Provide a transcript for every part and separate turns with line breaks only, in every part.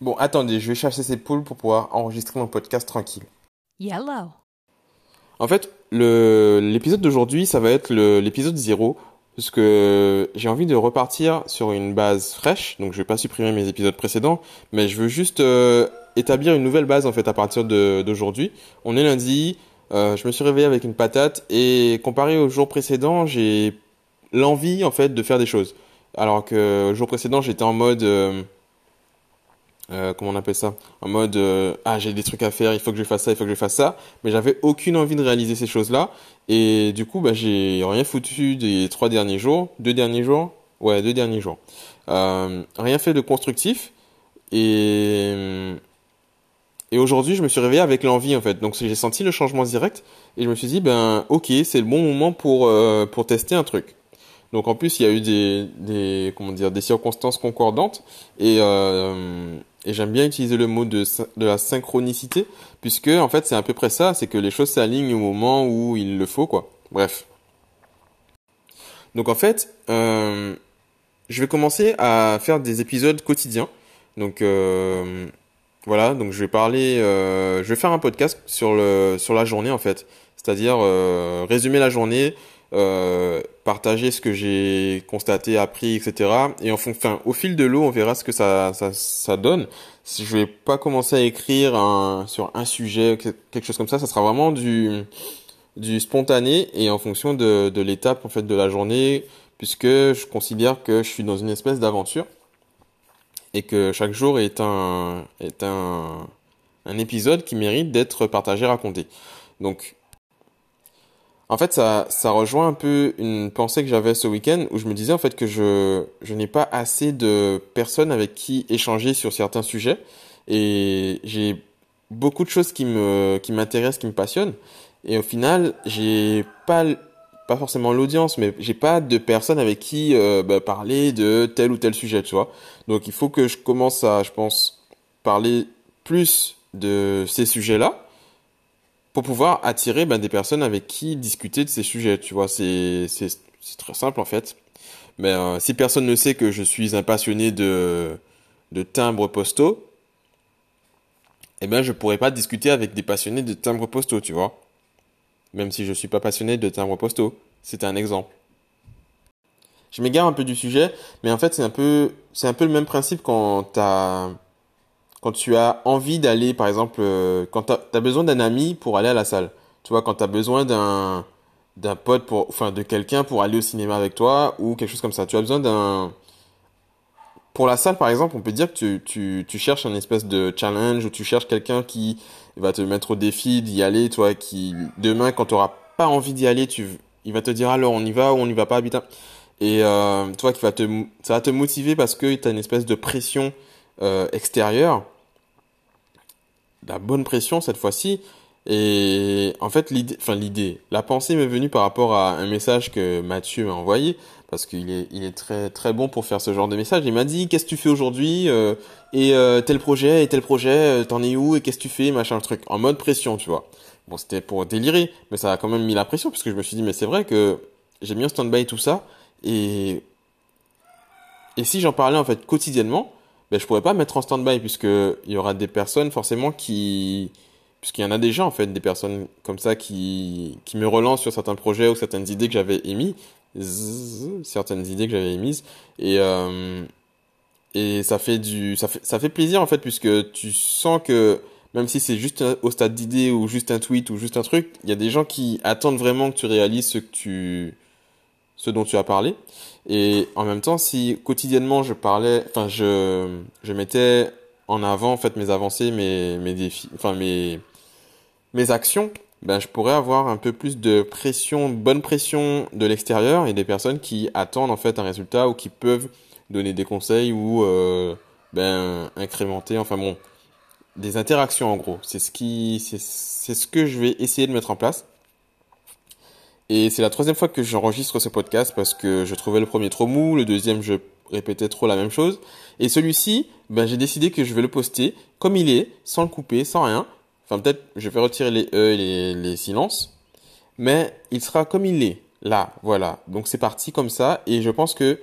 Bon, attendez, je vais chasser ces poules pour pouvoir enregistrer mon podcast tranquille.
Yellow.
En fait, l'épisode d'aujourd'hui, ça va être l'épisode 0, parce que j'ai envie de repartir sur une base fraîche, donc je vais pas supprimer mes épisodes précédents, mais je veux juste euh, établir une nouvelle base en fait à partir de, d'aujourd'hui. On est lundi, euh, je me suis réveillé avec une patate, et comparé au jour précédent, j'ai l'envie en fait de faire des choses. Alors que le jour précédent, j'étais en mode... euh, euh, comment on appelle ça? En mode euh, ah j'ai des trucs à faire, il faut que je fasse ça, il faut que je fasse ça, mais j'avais aucune envie de réaliser ces choses-là. Et du coup bah j'ai rien foutu des trois derniers jours, deux derniers jours, ouais deux derniers jours, euh, rien fait de constructif. Et et aujourd'hui je me suis réveillé avec l'envie en fait, donc j'ai senti le changement direct et je me suis dit ben ok c'est le bon moment pour pour tester un truc. Donc en plus il y a eu des des comment dire des circonstances concordantes. Et et j'aime bien utiliser le mot de, la synchronicité, puisque en fait c'est à peu près ça, c'est que les choses s'alignent au moment où il le faut, quoi. Bref. Donc en fait, euh, je vais commencer à faire des épisodes quotidiens. Donc euh, voilà, donc je vais parler, euh, je vais faire un podcast sur sur la journée en fait, c'est-à-dire résumer la journée, euh, partager ce que j'ai constaté, appris, etc. Et en enfin, au fil de l'eau, on verra ce que ça, ça, ça donne. Si je vais pas commencer à écrire un, sur un sujet, que- quelque chose comme ça, ça sera vraiment du, du spontané et en fonction de, de l'étape en fait de la journée, puisque je considère que je suis dans une espèce d'aventure et que chaque jour est un, est un, un épisode qui mérite d'être partagé, raconté. Donc, en fait, ça, ça rejoint un peu une pensée que j'avais ce week-end où je me disais en fait que je, je n'ai pas assez de personnes avec qui échanger sur certains sujets. Et j'ai beaucoup de choses qui me, qui m'intéressent, qui me passionnent. Et au final, j'ai pas, pas forcément l'audience, mais j'ai pas de personnes avec qui euh, bah, parler de tel ou tel sujet, tu vois. Donc il faut que je commence à, je pense, parler plus de ces sujets-là pour pouvoir attirer ben, des personnes avec qui discuter de ces sujets, tu vois, c'est très simple en fait. Mais euh, si personne ne sait que je suis un passionné de timbres postaux, eh ben je pourrais pas discuter avec des passionnés de timbres postaux, tu vois. Même si je suis pas passionné de timbres postaux, c'est un exemple. Je m'égare un peu du sujet, mais en fait c'est un peu c'est un peu le même principe quand t'as quand tu as envie d'aller, par exemple, euh, quand tu as, besoin d'un ami pour aller à la salle. Tu vois, quand tu as besoin d'un d'un pote pour, enfin, de quelqu'un pour aller au cinéma avec toi ou quelque chose comme ça. Tu as besoin d'un, pour la salle, par exemple, on peut dire que tu, tu, tu cherches un espèce de challenge ou tu cherches quelqu'un qui va te mettre au défi d'y aller, toi, qui, demain, quand tu auras pas envie d'y aller, tu, il va te dire alors on y va ou on n'y va pas, habitant. Et, euh, toi, qui va te, ça va te motiver parce que tu as une espèce de pression euh, la bonne pression cette fois-ci. Et en fait, l'idée, enfin l'idée, la pensée m'est venue par rapport à un message que Mathieu m'a envoyé, parce qu'il est, il est très très bon pour faire ce genre de message. Il m'a dit, qu'est-ce que tu fais aujourd'hui euh, Et euh, tel projet, et tel projet, euh, t'en es où Et qu'est-ce que tu fais Machin, truc. En mode pression, tu vois. Bon, c'était pour délirer, mais ça a quand même mis la pression, parce que je me suis dit, mais c'est vrai que j'ai mis en stand-by tout ça, et... Et si j'en parlais en fait quotidiennement, ben, je pourrais pas mettre en stand-by puisque il y aura des personnes forcément qui, puisqu'il y en a déjà en fait des personnes comme ça qui, qui me relancent sur certains projets ou certaines idées que j'avais émis, Zzz, certaines idées que j'avais émises. Et euh, et ça fait du, ça fait, ça fait plaisir en fait puisque tu sens que même si c'est juste au stade d'idée ou juste un tweet ou juste un truc, il y a des gens qui attendent vraiment que tu réalises ce que tu, ce dont tu as parlé. Et en même temps, si quotidiennement je parlais, enfin je, je mettais en avant en fait mes avancées, mes, mes défis, enfin mes, mes actions, ben je pourrais avoir un peu plus de pression, bonne pression de l'extérieur et des personnes qui attendent en fait un résultat ou qui peuvent donner des conseils ou euh, ben incrémenter, enfin bon, des interactions en gros. C'est ce qui, c'est, ce que je vais essayer de mettre en place. Et c'est la troisième fois que j'enregistre ce podcast parce que je trouvais le premier trop mou, le deuxième je répétais trop la même chose. Et celui-ci, ben, j'ai décidé que je vais le poster comme il est, sans le couper, sans rien. Enfin, peut-être je vais retirer les E et les, les silences. Mais il sera comme il est, là, voilà. Donc c'est parti comme ça. Et je pense que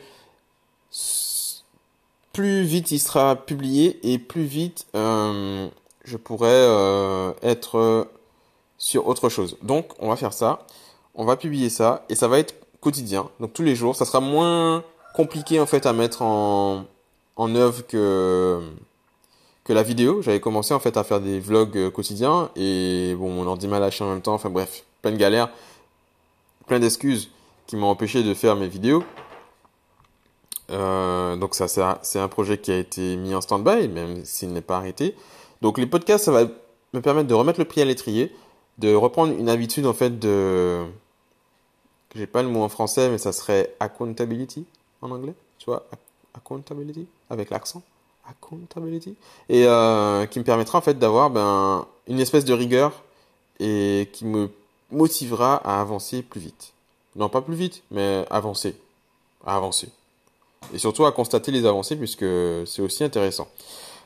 plus vite il sera publié et plus vite euh, je pourrai euh, être sur autre chose. Donc on va faire ça, on va publier ça et ça va être quotidien, donc tous les jours. Ça sera moins compliqué en fait à mettre en, œuvre que la vidéo. J'avais commencé en fait à faire des vlogs quotidiens et bon mon ordi m'a lâché en même temps. Enfin bref, plein de galères, plein d'excuses qui m'ont empêché de faire mes vidéos. Euh, donc ça, c'est un projet qui a été mis en stand-by, même s'il n'est pas arrêté. Donc les podcasts, ça va me permettre de remettre le pied à l'étrier, de reprendre une habitude en fait de... J'ai pas le mot en français, mais ça serait accountability en anglais, tu vois, accountability avec l'accent, accountability, et euh, qui me permettra en fait d'avoir ben, une espèce de rigueur et qui me motivera à avancer plus vite. Non, pas plus vite, mais avancer, à avancer et surtout à constater les avancées puisque c'est aussi intéressant.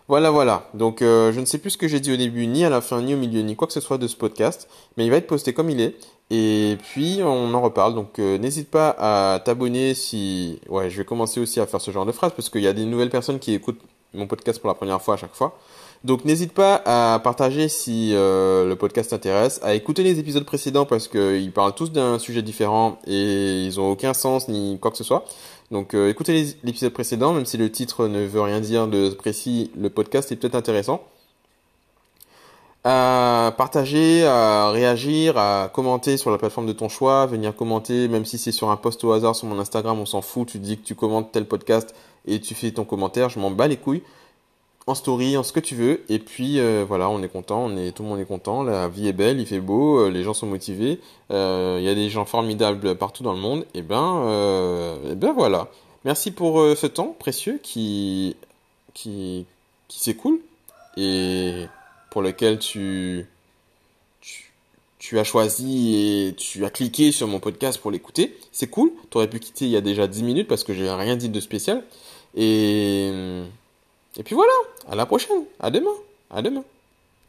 Voilà, voilà. Donc euh, je ne sais plus ce que j'ai dit au début, ni à la fin, ni au milieu, ni quoi que ce soit de ce podcast, mais il va être posté comme il est. Et puis on en reparle. Donc euh, n'hésite pas à t'abonner si... Ouais, je vais commencer aussi à faire ce genre de phrase parce qu'il y a des nouvelles personnes qui écoutent mon podcast pour la première fois à chaque fois. Donc n'hésite pas à partager si euh, le podcast t'intéresse, à écouter les épisodes précédents parce qu'ils parlent tous d'un sujet différent et ils ont aucun sens ni quoi que ce soit. Donc euh, écoutez l'épisode précédent, même si le titre ne veut rien dire de précis, le podcast est peut-être intéressant. À partager, à réagir, à commenter sur la plateforme de ton choix, venir commenter, même si c'est sur un post au hasard sur mon Instagram, on s'en fout, tu dis que tu commentes tel podcast et tu fais ton commentaire, je m'en bats les couilles en story, en ce que tu veux. Et puis euh, voilà, on est content, tout le monde est content, la vie est belle, il fait beau, euh, les gens sont motivés, euh, il y a des gens formidables partout dans le monde. Et ben, ben voilà. Merci pour ce temps précieux qui, qui, qui s'écoule et pour lequel tu, tu, tu as choisi et tu as cliqué sur mon podcast pour l'écouter. C'est cool. Tu aurais pu quitter il y a déjà 10 minutes parce que j'ai rien dit de spécial. Et et puis voilà, à la prochaine, à demain, à demain.